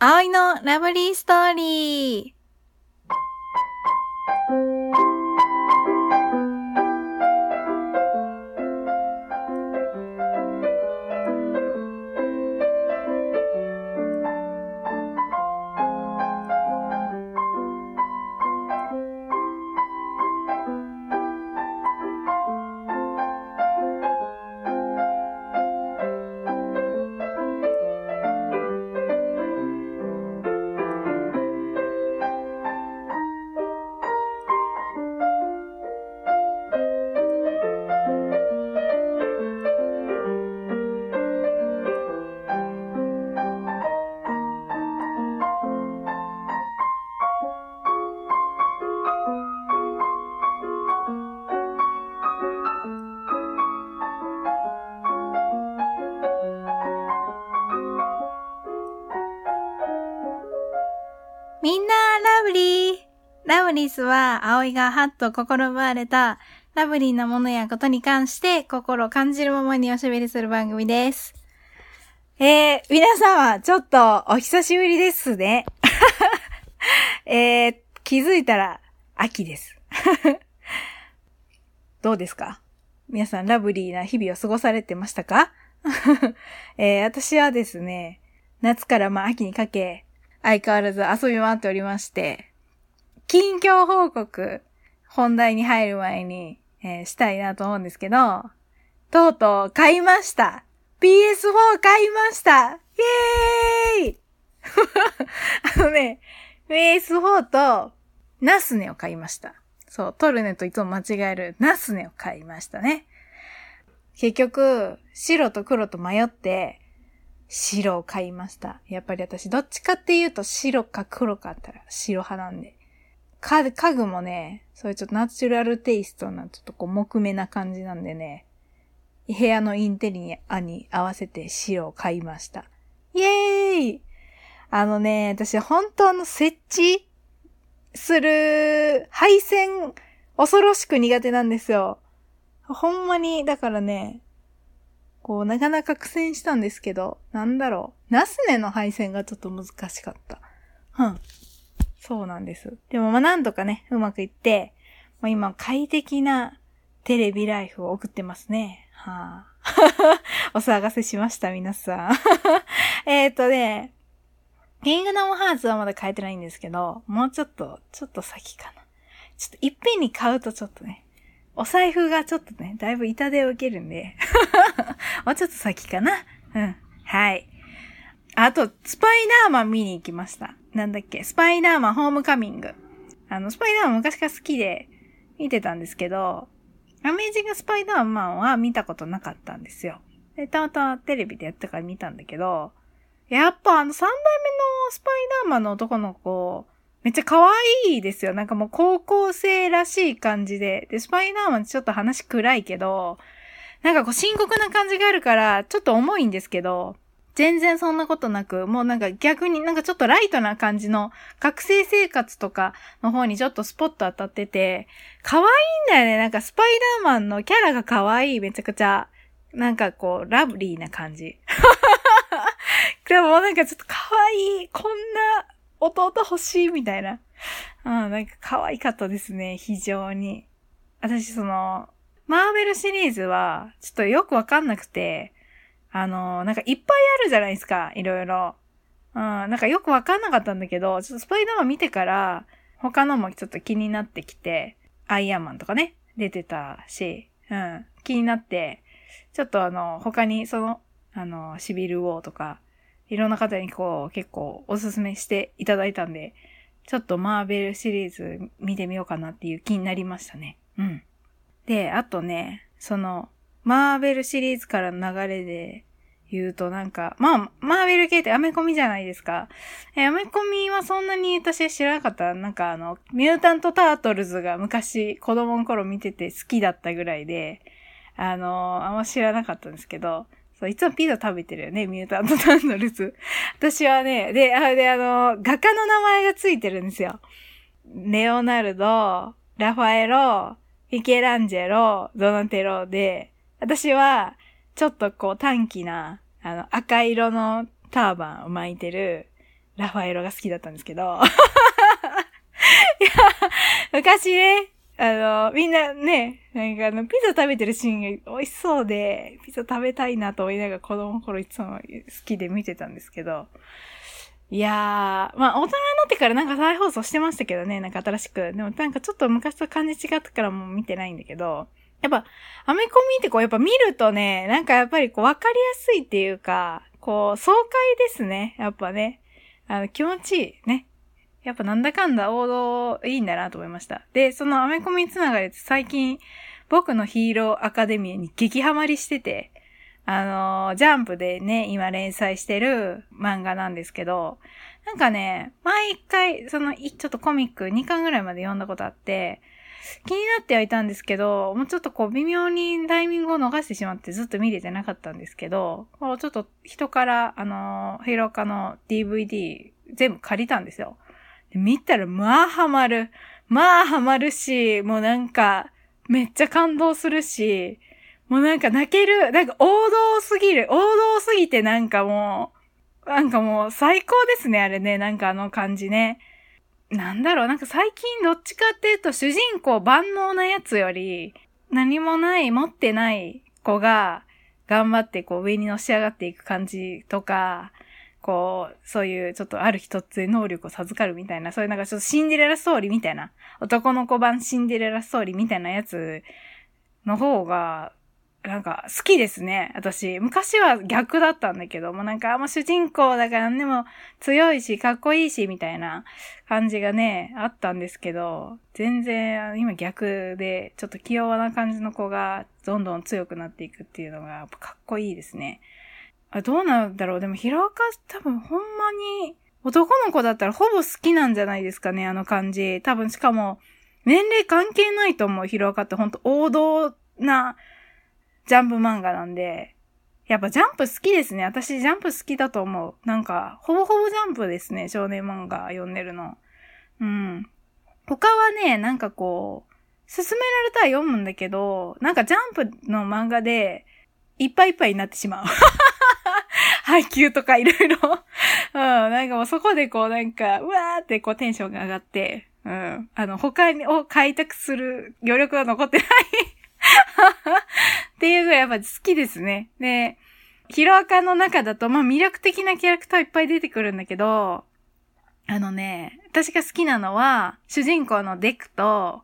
葵のラブリーストーリー。ラブリースは、葵がハッと心奪われた、ラブリーなものやことに関して、心を感じるままにおしゃべりする番組です。えー、皆様、ちょっと、お久しぶりですね。えー、気づいたら、秋です。どうですか？皆さん、ラブリーな日々を過ごされてましたか？えー、私はですね、夏からまあ秋にかけ、相変わらず遊び回っておりまして、近況報告、本題に入る前に、えーしたいなと思うんですけど、とうとう買いました !PS4 買いましたイエーイ あのね、PS4 とナスネを買いました。そう、トルネといつも間違えるナスネを買いましたね。結局、白と黒と迷って、白を買いました。やっぱり私、どっちかっていうと白か黒かあったら白派なんで。か、家具もね、そういうちょっとナチュラルテイストな、ちょっとこう、木目な感じなんでね、部屋のインテリアに合わせて白を買いました。イエーイあのね、私、本当の設置する配線、恐ろしく苦手なんですよ。ほんまに、だからね、こう、なかなか苦戦したんですけど、なんだろう。ナスネの配線がちょっと難しかった。うん。そうなんです。でもまあなんとかね、うまくいって、もう今快適なテレビライフを送ってますね。はあ、お騒がせしました、皆さん。えっとね、キングダムハーツはまだ買えてないんですけど、もうちょっと、ちょっと先かな。ちょっといっぺんに買うとちょっとね、お財布がちょっとね、だいぶ痛手を受けるんで、もうちょっと先かな。うん。はい。あと、スパイダーマン見に行きました。なんだっけ、スパイダーマンホームカミング。あの、スパイダーマン昔から好きで見てたんですけど、アメージングスパイダーマンは見たことなかったんですよ。で、たまたまテレビでやったから見たんだけど、やっぱあの三代目のスパイダーマンの男の子、めっちゃ可愛いですよ。なんかもう高校生らしい感じで。で、スパイダーマンちょっと話暗いけど、なんかこう深刻な感じがあるから、ちょっと重いんですけど、全然そんなことなく、もうなんか逆になんかちょっとライトな感じの学生生活とかの方にちょっとスポット当たってて、可愛いんだよね。なんかスパイダーマンのキャラが可愛い。めちゃくちゃ、なんかこう、ラブリーな感じ。でもなんかちょっと可愛い。こんな弟欲しいみたいな。うん、なんか可愛かったですね。非常に。私その、マーベルシリーズは、ちょっとよくわかんなくて、あの、なんかいっぱいあるじゃないですか、いろいろ。うん、なんかよくわかんなかったんだけど、ちょっとスパイダーマン見てから、他のもちょっと気になってきて、アイアンマンとかね、出てたし、うん、気になって、ちょっとあの、他にその、あの、シビルウォーとか、いろんな方にこう、結構おすすめしていただいたんで、ちょっとマーベルシリーズ見てみようかなっていう気になりましたね。うん。で、あとね、その、マーベルシリーズからの流れで言うとなんか、まあ、マーベル系ってアメコミじゃないですか。え、アメコミはそんなに私は知らなかった。なんかあの、ミュータント・タートルズが昔子供の頃見てて好きだったぐらいで、あの、あんま知らなかったんですけど、そう、いつもピザ食べてるよね、ミュータント・タートルズ。私はね、で、あ、で、あの、画家の名前がついてるんですよ。レオナルド、ラファエロ、ミケランジェロ、ドナテロで、私は、ちょっとこう短気な、あの、赤色のターバンを巻いてる、ラファエロが好きだったんですけど。いや、昔ね、あの、みんなね、なんかあの、ピザ食べてるシーンが美味しそうで、ピザ食べたいなと思いながら子供の頃いつも好きで見てたんですけど、いやー、まあ大人になってからなんか再放送してましたけどね、なんか新しく。でもなんかちょっと昔と感じ違ったからもう見てないんだけど、やっぱ、アメコミってこうやっぱ見るとね、なんかやっぱりこうわかりやすいっていうか、こう、爽快ですね。やっぱね。あの、気持ちいいね。やっぱなんだかんだ王道いいんだなと思いました。で、そのアメコミつながり最近、僕のヒーローアカデミーに激ハマりしてて、あの、ジャンプでね、今連載してる漫画なんですけど、なんかね、毎回、その、ちょっとコミック2巻ぐらいまで読んだことあって、気になってはいたんですけど、もうちょっとこう微妙にタイミングを逃してしまってずっと見れてなかったんですけど、もうちょっと人から、あの、ヒロー科の DVD 全部借りたんですよ。で見たら、まあハマる。まあハマるし、もうなんか、めっちゃ感動するし、もうなんか泣ける。なんか王道すぎる。王道すぎてなんかもう、なんかもう最高ですね、あれね。なんかあの感じね。なんだろう、なんか最近どっちかっていうと主人公万能なやつより、何もない、持ってない子が頑張ってこう上にのし上がっていく感じとか、こう、そういうちょっとある一つ能力を授かるみたいな、そういうなんかちょっとシンデレラストーリーみたいな、男の子版シンデレラストーリーみたいなやつの方が、なんか好きですね。私、昔は逆だったんだけども、なんかあんま主人公だからでも強いし、かっこいいし、みたいな感じがね、あったんですけど、全然今逆で、ちょっと器用な感じの子がどんどん強くなっていくっていうのがやっぱかっこいいですね。あどうなんだろうでも、ヒロアカ多分ほんまに、男の子だったらほぼ好きなんじゃないですかね、あの感じ。多分しかも、年齢関係ないと思う、ヒロアカってほんと王道なジャンプ漫画なんで、やっぱジャンプ好きですね。私ジャンプ好きだと思う。なんか、ほぼほぼジャンプですね。少年漫画読んでるの。うん。他はね、なんかこう、勧められたら読むんだけど、なんかジャンプの漫画で、いっぱいいっぱいになってしまう。配給とかいろいろ。うん。なんかもうそこでこうなんか、うわーってこうテンションが上がって、うん。あの、他を開拓する余力が残ってないっていうぐらいやっぱ好きですね。で、ヒロアカの中だと、まあ魅力的なキャラクターいっぱい出てくるんだけど、あのね、私が好きなのは、主人公のデクと、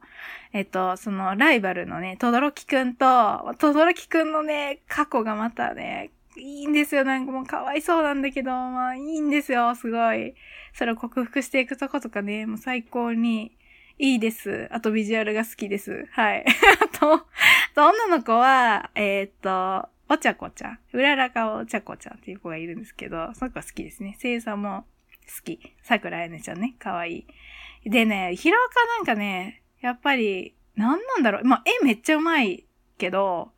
えっと、そのライバルのね、トドロキくんと、トドロキくんのね、過去がまたね、いいんですよ。なんかもうかわいそうなんだけど、まあいいんですよ、すごい。それを克服していくとことかね、もう最高にいいです。あとビジュアルが好きです。はい。あと、女の子は、えー、っと、お茶子ちゃん。うららかお茶子ちゃんっていう子がいるんですけど、その子好きですね。声優さんも好き。桜彩音ちゃんね。かわいい。でね、ヒロアカなんかね、やっぱり、なんなんだろう。まあ、絵めっちゃうまいけど、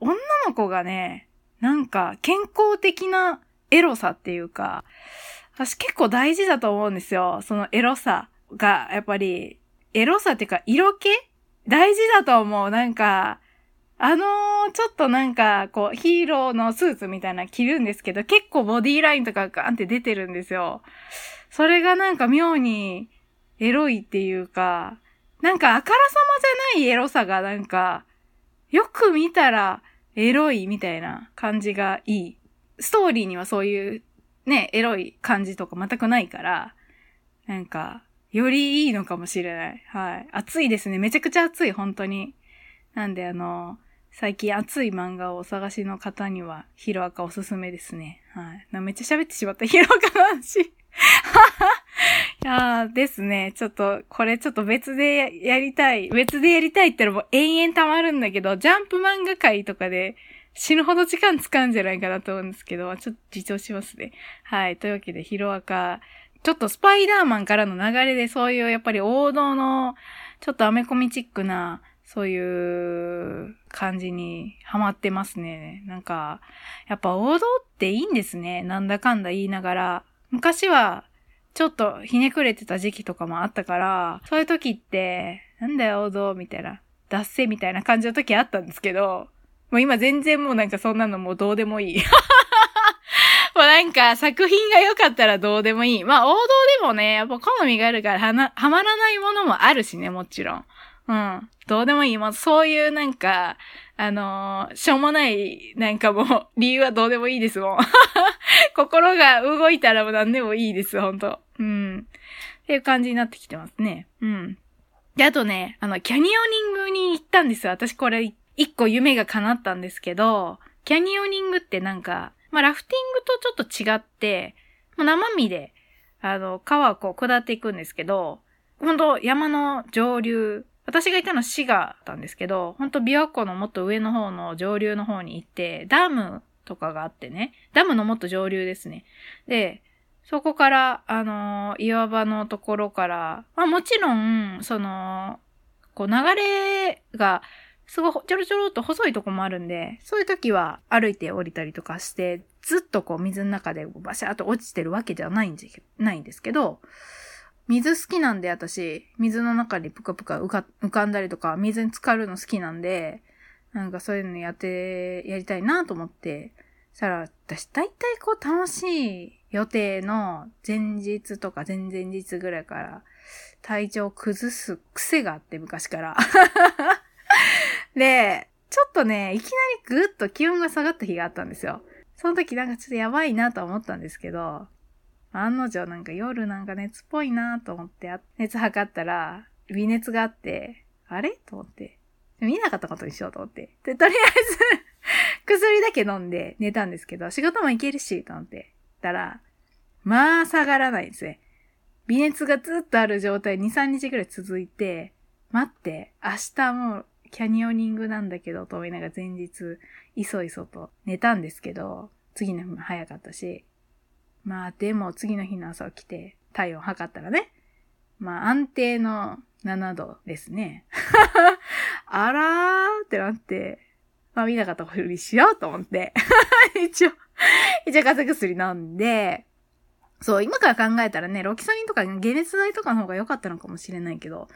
女の子がね、なんか健康的なエロさっていうか、私結構大事だと思うんですよ。そのエロさが、やっぱりエロさっていうか、色気？大事だと思う。なんか、あのー、ちょっとなんか、こう、ヒーローのスーツみたいな着るんですけど、結構ボディーラインとかガンって出てるんですよ。それがなんか妙にエロいっていうか、なんかあからさまじゃないエロさがなんか、よく見たらエロいみたいな感じがいい。ストーリーにはそういうね、エロい感じとか全くないから、なんか、よりいいのかもしれない。はい。暑いですね。めちゃくちゃ暑い、本当に。なんであの、最近暑い漫画をお探しの方には、ヒロアカおすすめですね。はい。めっちゃ喋ってしまった。ヒロアカの話。いやーですね。ちょっと、これちょっと別でやりたい。別でやりたいってのも延々溜まるんだけど、ジャンプ漫画界とかで死ぬほど時間使うんじゃないかなと思うんですけど、ちょっと自重しますね。はい。というわけで、ヒロアカ、ちょっとスパイダーマンからの流れでそういうやっぱり王道のちょっとアメコミチックなそういう感じにハマってますね。なんか、やっぱ王道っていいんですね。なんだかんだ言いながら。昔はちょっとひねくれてた時期とかもあったから、そういう時って、なんだよ王道みたいな、脱線みたいな感じの時あったんですけど、もう今全然もうなんかそんなのもうどうでもいい。もうなんか作品が良かったらどうでもいい。まあ王道でもね、やっぱ好みがあるからはな、はまらないものもあるしね、もちろん。うん。どうでもいい。もうそういうなんか、あのー、しょうもない、なんかもう、理由はどうでもいいですもん。心が動いたらもう何でもいいです、ほんと。うん。っていう感じになってきてますね。うん。で、あとね、あの、キャニオニングに行ったんですよ。私これ、一個夢が叶ったんですけど、キャニオニングってなんか、まあ、ラフティングとちょっと違って、まあ、生身で、あの、川をこう下っていくんですけど、本当山の上流、私がいたのは滋賀だったんですけど、本当琵琶湖のもっと上の方の上流の方に行って、ダムとかがあってね、ダムのもっと上流ですね。で、そこから、あのー、岩場のところから、まあもちろん、その、こう流れが、すごいちょろちょろっと細いとこもあるんで、そういう時は歩いて降りたりとかして、ずっとこう水の中でバシャーと落ちてるわけじゃないんじないんですけど、水好きなんで私、水の中にぷかぷか浮かんだりとか、水に浸かるの好きなんで、なんかそういうのやって、やりたいなと思って、したら、私大体こう楽しい予定の前日とか前々日ぐらいから体調崩す癖があって昔から。で、ちょっとね、いきなりぐっと気温が下がった日があったんですよ。その時なんかちょっとやばいなと思ったんですけど、案の定なんか夜なんか熱っぽいなと思って熱測ったら微熱があって、あれと思って。見なかったことにしようと思って。で、とりあえず 薬だけ飲んで寝たんですけど、仕事も行けるし、と思って。たら、まあ下がらないんですね。微熱がずっとある状態2、3日くらい続いて、待って、明日もうキャニオニングなんだけど、と思いながら前日、いそいそと寝たんですけど、次の日も早かったし、まあでも次の日の朝起きて体温測ったらね、まあ安定の7度ですね。あらーってなって、まあ見なかったふりしようと思って 一応、一応風邪薬飲んで、そう、今から考えたらね、ロキソニンとか解熱剤とかの方が良かったのかもしれないけど、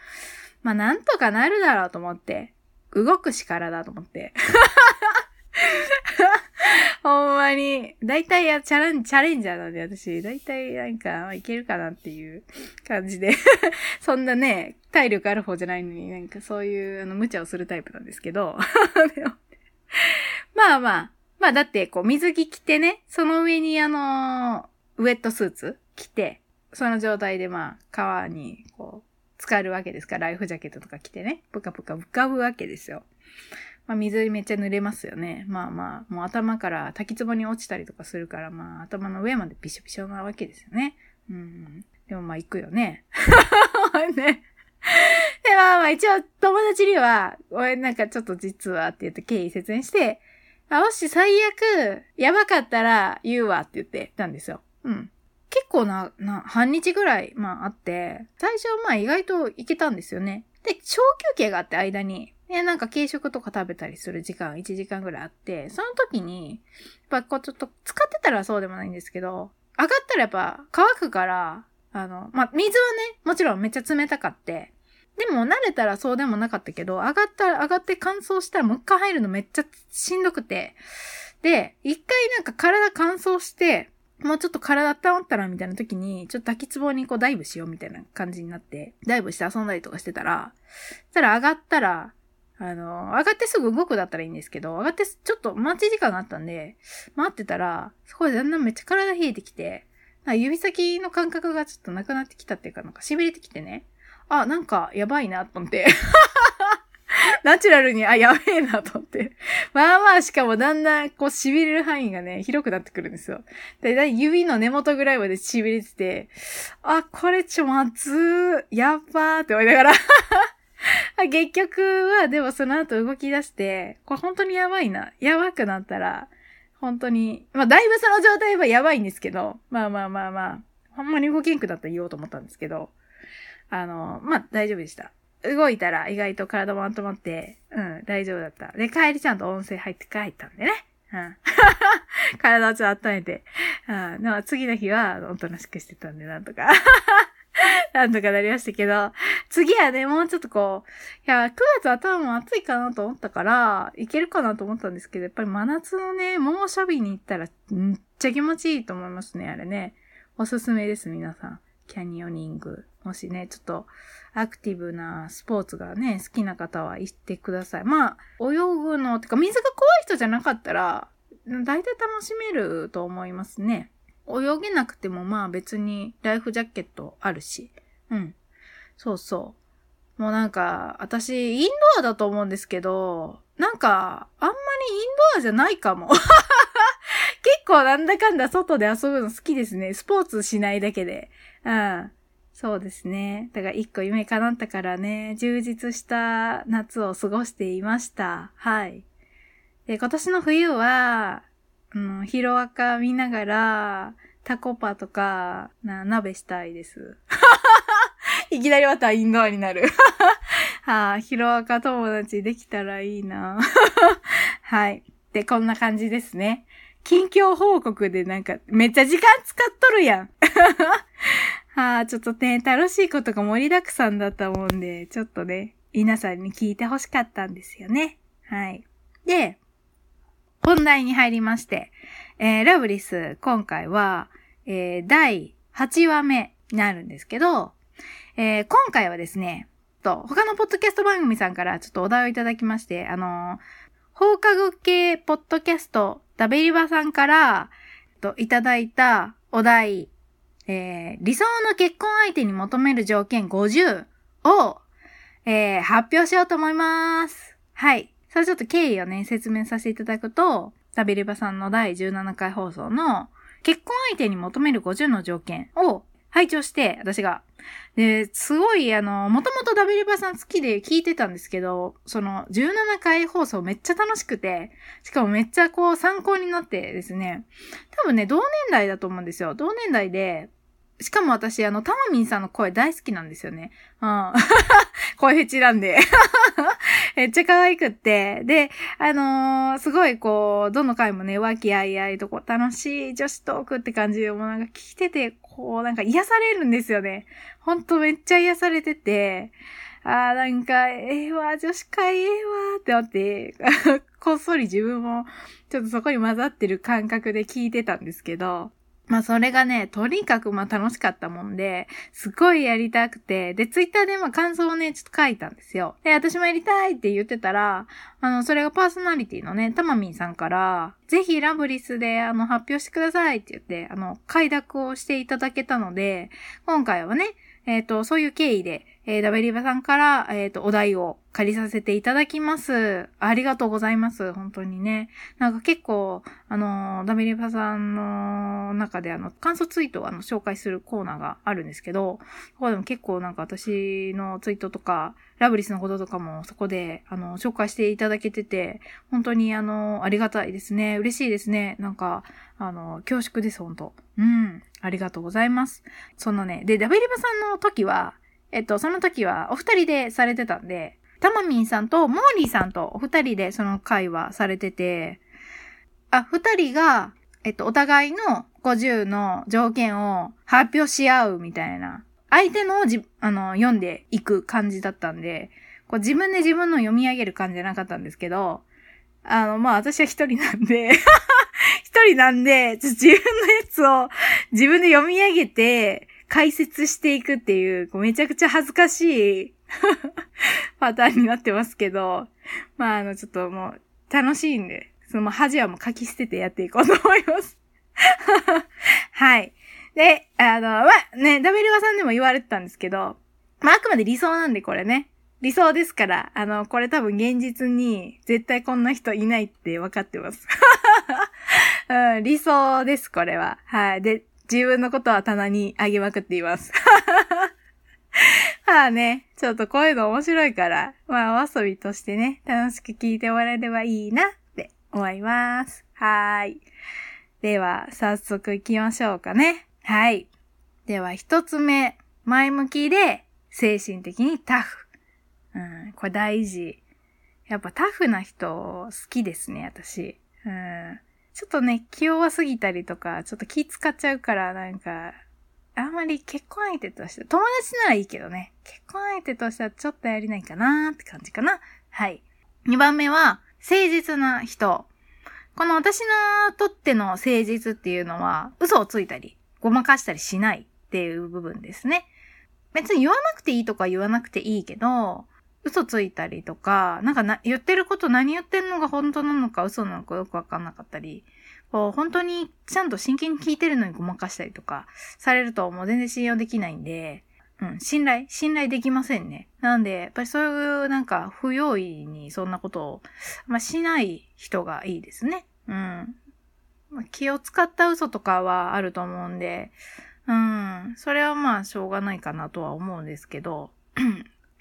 まあなんとかなるだろうと思って、動く力だと思って。ほんまに。だいたいや、チャレン、チャレンジャーなんで、私、だいたいなんか、いけるかなっていう感じで そんなね、体力ある方じゃないのに、なんかそういう、あの、無茶をするタイプなんですけど まあまあ、まあだって、こう、水着着てね、その上にあのウェットスーツ着て、その状態でまあ、川に、こうう、浸かるわけですから、ライフジャケットとか着てね、ぷかぷか浮かぶわけですよ。まあ、水めっちゃ濡れますよね。まあまあ、もう頭から滝壺に落ちたりとかするから、まあ、頭の上までびしょびしょなわけですよね。うん。でもまあ、行くよね。ね。で、まあまあ、一応、友達には、俺なんかちょっと実はって言って経緯説明して、あ、もし最悪、やばかったら言うわって言ってたんですよ。うん。結構な、な、半日ぐらい、まああって、最初はまあ意外といけたんですよね。で、小休憩があって間に、で、なんか軽食とか食べたりする時間、1時間ぐらいあって、その時に、やっぱこうちょっと使ってたらそうでもないんですけど、上がったらやっぱ乾くから、あの、まあ、水はね、もちろんめっちゃ冷たかって、でも慣れたらそうでもなかったけど、上がったら、上がって乾燥したらもう一回入るのめっちゃしんどくて、で、一回なんか体乾燥して、もうちょっと体温まったらみたいな時に、ちょっと滝壺にこうダイブしようみたいな感じになって、ダイブして遊んだりとかしてたら、そしたら上がったら、あの、上がってすぐ動くだったらいいんですけど、上がってちょっと待ち時間があったんで、待ってたら、そこでだんだんめっちゃ体冷えてきて、指先の感覚がちょっとなくなってきたっていうか、なんか痺れてきてね、あ、なんかやばいなと思って。ナチュラルに、あ、やべえなと思って。まあまあ、しかもだんだん、こう、痺れる範囲がね、広くなってくるんですよ。だいたい指の根元ぐらいまで痺れてて、あ、これちょ、まずー、やっばーって思いながら 結局は、でもその後動き出して、これ本当にやばいな。やばくなったら、本当に、まあだいぶその状態はやばいんですけど、まあまあまあまあ、ほんまに動けんくなったら言おうと思ったんですけど、あの、まあ大丈夫でした。動いたら意外と体も温まって、うん、大丈夫だった。で、帰りちゃんと温泉入って帰ったんでね。うん。体をちょっと温めて。うん。でも次の日はおとなしくしてたんで、なんとか なんとかなりましたけど、次はね、もうちょっとこう、いや、9月頭も暑いかなと思ったから、いけるかなと思ったんですけど、やっぱり真夏のね、猛暑日に行ったら、めっちゃ気持ちいいと思いますね、あれね。おすすめです、皆さん。キャニオニング。もしね、ちょっとアクティブなスポーツがね、好きな方は行ってください。まあ、泳ぐの、てか水が怖い人じゃなかったら、大体楽しめると思いますね。泳げなくてもまあ別にライフジャケットあるし。うん。そうそう。もうなんか、私、インドアだと思うんですけど、なんか、あんまりインドアじゃないかも。結構なんだかんだ外で遊ぶの好きですね。スポーツしないだけで。うん。そうですね。だから一個夢叶ったからね、充実した夏を過ごしていました。はい。で、今年の冬は、うん、ヒロアカ見ながら、タコパとか、な、鍋したいです。いきなりまたインドアになる。はあ、ヒロアカ友達できたらいいな。はい。で、こんな感じですね。近況報告でなんか、めっちゃ時間使っとるやん。はあ、ちょっとね、楽しいことが盛りだくさんだったもんで、ちょっとね、皆さんに聞いてほしかったんですよね。はい。で、本題に入りまして、えー、ラブリス、今回は、えー、第8話目になるんですけど、えー、今回はですね、と、他のポッドキャスト番組さんからちょっとお題をいただきまして、あのー、放課後系ポッドキャスト、ダベリバさんから、と、いただいたお題、えー、理想の結婚相手に求める条件50を、えー、発表しようと思います。はい。それちょっと経緯をね、説明させていただくと、タビリバさんの第17回放送の結婚相手に求める50の条件を拝聴して、私が。で、すごい、あの、もともとダビリバさん好きで聞いてたんですけど、その17回放送めっちゃ楽しくて、しかもめっちゃこう参考になってですね、多分ね、同年代だと思うんですよ。同年代で、しかも私、あの、タマミンさんの声大好きなんですよね。うん。声フェチなんで。めっちゃ可愛くって。で、あのー、すごいこう、どの回もね、和気あいあいとこう、楽しい女子トークって感じで、もうなんか聞いてて、こう、なんか癒されるんですよね。ほんとめっちゃ癒されてて、あーなんか、ええー、わ、女子会ええー、わって思って、こっそり自分も、ちょっとそこに混ざってる感覚で聞いてたんですけど、まあそれがね、とにかくまあ楽しかったもんで、すごいやりたくて、で、ツイッターでまあ感想をね、ちょっと書いたんですよ。で、私もやりたいって言ってたら、あの、それがパーソナリティのね、たまみんさんから、ぜひラブリスであの発表してくださいって言って、あの、快諾をしていただけたので、今回はね、えっ、ー、と、そういう経緯で、えー、ダベリバさんから、えっ、ー、と、お題を借りさせていただきます。ありがとうございます。本当にね。なんか結構、あの、ダベリバさんの中で、あの、感想ツイートをあの、紹介するコーナーがあるんですけど、そこでも結構なんか私のツイートとか、ラブリスのこととかもそこで、あの、紹介していただけてて、本当にあの、ありがたいですね。嬉しいですね。なんか、あの、恐縮です、本当うん。ありがとうございます。そのね、で、ダベリバさんの時は、えっと、その時はお二人でされてたんで、タマミンさんとモーリーさんとお二人でその会話されてて、あ、二人が、えっと、お互いの50の条件を発表し合うみたいな、相手のをじ、あの、読んでいく感じだったんで、こう自分で自分の読み上げる感じじゃなかったんですけど、あの、まあ私は一人なんで 一人なんで、自分のやつを自分で読み上げて、解説していくっていう、めちゃくちゃ恥ずかしい パターンになってますけど、まああの、ちょっともう、楽しいんで、その恥はもう書き捨ててやっていこうと思います はい。で、あの、まあ、ね、ダベルガさんでも言われてたんですけど、まあ、あくまで理想なんでこれね。理想ですから、あの、これ多分現実に絶対こんな人いないって分かってます。うん、理想です、これは。はい。で、自分のことは棚にあげまくっています。まあね、ちょっとこういうの面白いから、まあお遊びとしてね、楽しく聞いてもらえればいいなって思います。はーい。では、早速行きましょうかね。はい。では、一つ目。前向きで、精神的にタフ。うん、これ大事。やっぱタフな人好きですね、私。うん。ちょっとね、気弱すぎたりとか、ちょっと気使っちゃうから、なんか、あんまり結婚相手として、友達ならいいけどね、結婚相手としてはちょっとやりないかなって感じかな。はい。2番目は、誠実な人。この私のとっての誠実っていうのは、嘘をついたり、ごまかしたりしないっていう部分ですね。別に言わなくていいとか言わなくていいけど、嘘ついたりとか、なんかな、言ってること何言ってんのが本当なのか嘘なのかよくわかんなかったり、こう、本当にちゃんと真剣に聞いてるのにごまかしたりとかされるともう全然信用できないんで、うん、信頼信頼できませんね。なんで、やっぱりそういうなんか不用意にそんなことを、まあ、しない人がいいですね。うん。まあ、気を使った嘘とかはあると思うんで、うん、それはまあしょうがないかなとは思うんですけど、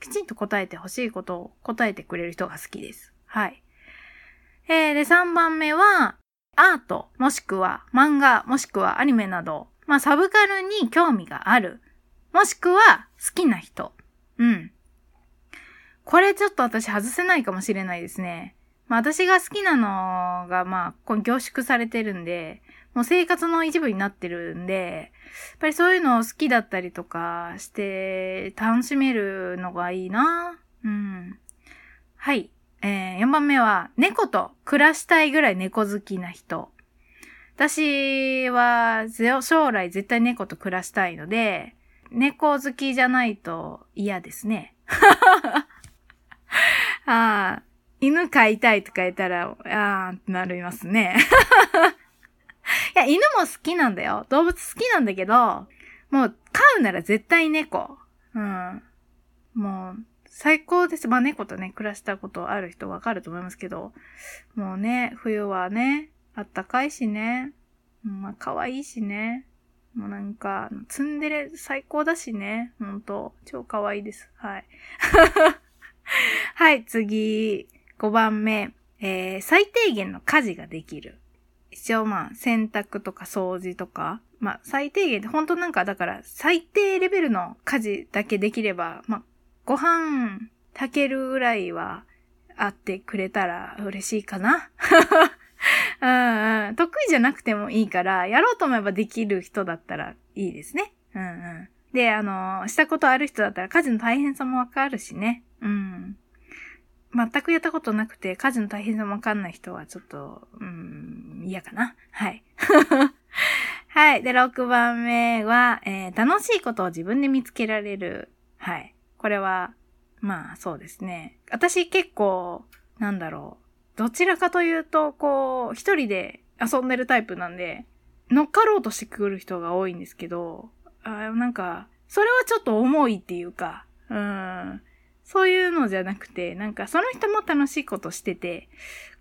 きちんと答えてほしいことを答えてくれる人が好きです。はい。えー、で、3番目は、アート、もしくは漫画、もしくはアニメなど、まあサブカルに興味がある。もしくは好きな人。うん。これちょっと私外せないかもしれないですね。まあ私が好きなのがまあこ凝縮されてるんで、もう生活の一部になってるんで、やっぱりそういうのを好きだったりとかして楽しめるのがいいな。うん。はい。えー、4番目は、猫と暮らしたいぐらい猫好きな人。私は、将来絶対猫と暮らしたいので、猫好きじゃないと嫌ですね。ああ、犬飼いたいとか言ったら、ああ、なりますね。いや、犬も好きなんだよ。動物好きなんだけど、もう飼うなら絶対猫。うん。もう、最高です。まあ猫とね、暮らしたことある人わかると思いますけど、もうね、冬はね、あったかいしね、まあ可愛いしね、もうなんか、ツンデレ最高だしね、ほんと、超可愛いです。はい。はい、次、5番目。えー、最低限の家事ができる。一応まあ、洗濯とか掃除とか、まあ、最低限って本当なんか、だから、最低レベルの家事だけできれば、まあ、ご飯炊けるぐらいはあってくれたら嬉しいかな。うんうん、得意じゃなくてもいいから、やろうと思えばできる人だったらいいですね。うんうん。で、あの、したことある人だったら家事の大変さもわかるしね。うん。全くやったことなくて、家事の大変さもわかんない人はちょっと、うん、嫌かな。はい。はい。で、6番目は、えー、楽しいことを自分で見つけられる。はい。これは、まあそうですね。私結構、なんだろう。どちらかというと、こう、一人で遊んでるタイプなんで、乗っかろうとしてくる人が多いんですけど、あなんか、それはちょっと重いっていうか、うん、そういうのじゃなくて、なんかその人も楽しいことしてて、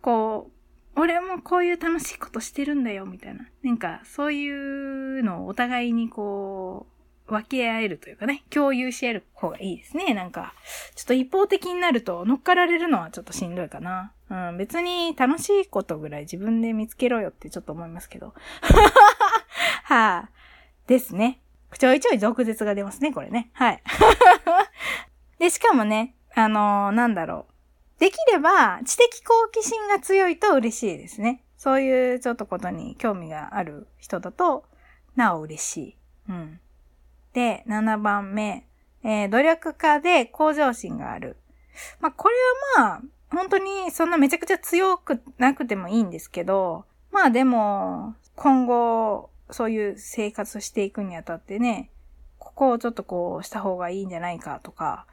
こう、俺もこういう楽しいことしてるんだよ、みたいな。なんか、そういうのをお互いにこう、分け合えるというかね、共有し合える方がいいですね。なんか、ちょっと一方的になると乗っかられるのはちょっとしんどいかな。うん、別に楽しいことぐらい自分で見つけろよってちょっと思いますけど。はあ、ですね。ちょいちょい俗舌が出ますね、これね。はい。で、しかもね、あのー、なんだろう。できれば、知的好奇心が強いと嬉しいですね。そういうちょっとことに興味がある人だと、なお嬉しい。うん。で、7番目、えー、努力家で向上心がある。まあ、これはまあ、本当にそんなめちゃくちゃ強くなくてもいいんですけど、まあでも、今後、そういう生活していくにあたってね、ここをちょっとこうした方がいいんじゃないかとか、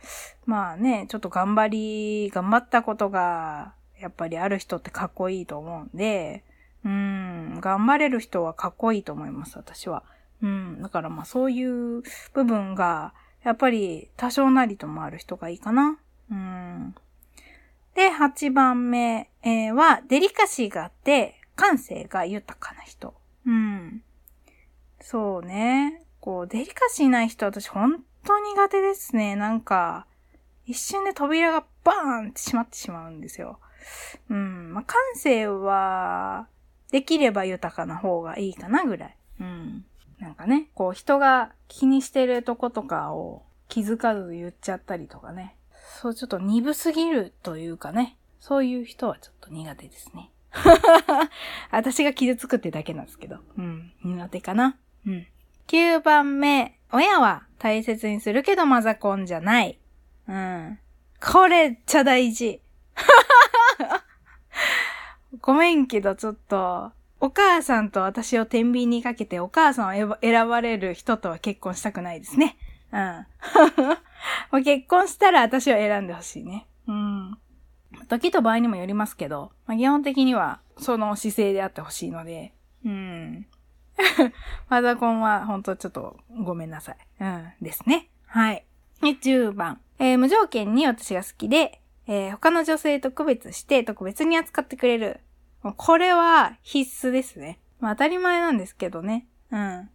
まあね、ちょっと頑張り、頑張ったことが、やっぱりある人ってかっこいいと思うんで、うん、頑張れる人はかっこいいと思います、私は。うん。だからまあそういう部分が、やっぱり多少なりともある人がいいかな。うん。で、8番目、え、は、デリカシーがあって、感性が豊かな人。うん。そうね。こう、デリカシーない人、私本当苦手ですね。なんか、一瞬で扉がバーンって閉まってしまうんですよ。うん。まあ、感性は、できれば豊かな方がいいかなぐらい。うん。なんかね、こう人が気にしてるとことかを気づかず言っちゃったりとかね。そうちょっと鈍すぎるというかね。そういう人はちょっと苦手ですね。私が傷つくってだけなんですけど。うん。苦手かな。うん。9番目、親は大切にするけどマザコンじゃない。うん。これちゃ大事。ごめんけど、ちょっと、お母さんと私を天秤にかけてお母さんを選ばれる人とは結婚したくないですね。うん。もう結婚したら私を選んでほしいね。うん。時と場合にもよりますけど、まあ、基本的にはその姿勢であってほしいので、マザコンは本当ちょっとごめんなさい。うん。ですね。はい。10番。えー、無条件に私が好きで、えー、他の女性と区別して特別に扱ってくれる。これは必須ですね。まあ当たり前なんですけどね。うん。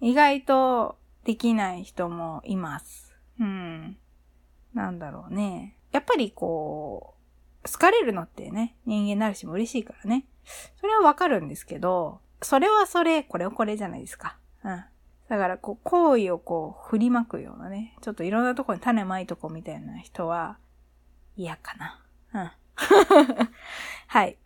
意外とできない人もいます。うん。なんだろうね。やっぱりこう、好かれるのってね、人間なるしも嬉しいからね。それはわかるんですけど、それはそれ、これはこれじゃないですか。うん。だから、こう、行為をこう、振りまくようなね、ちょっといろんなとこに種まいとこみたいな人は、嫌かな。うん。はい。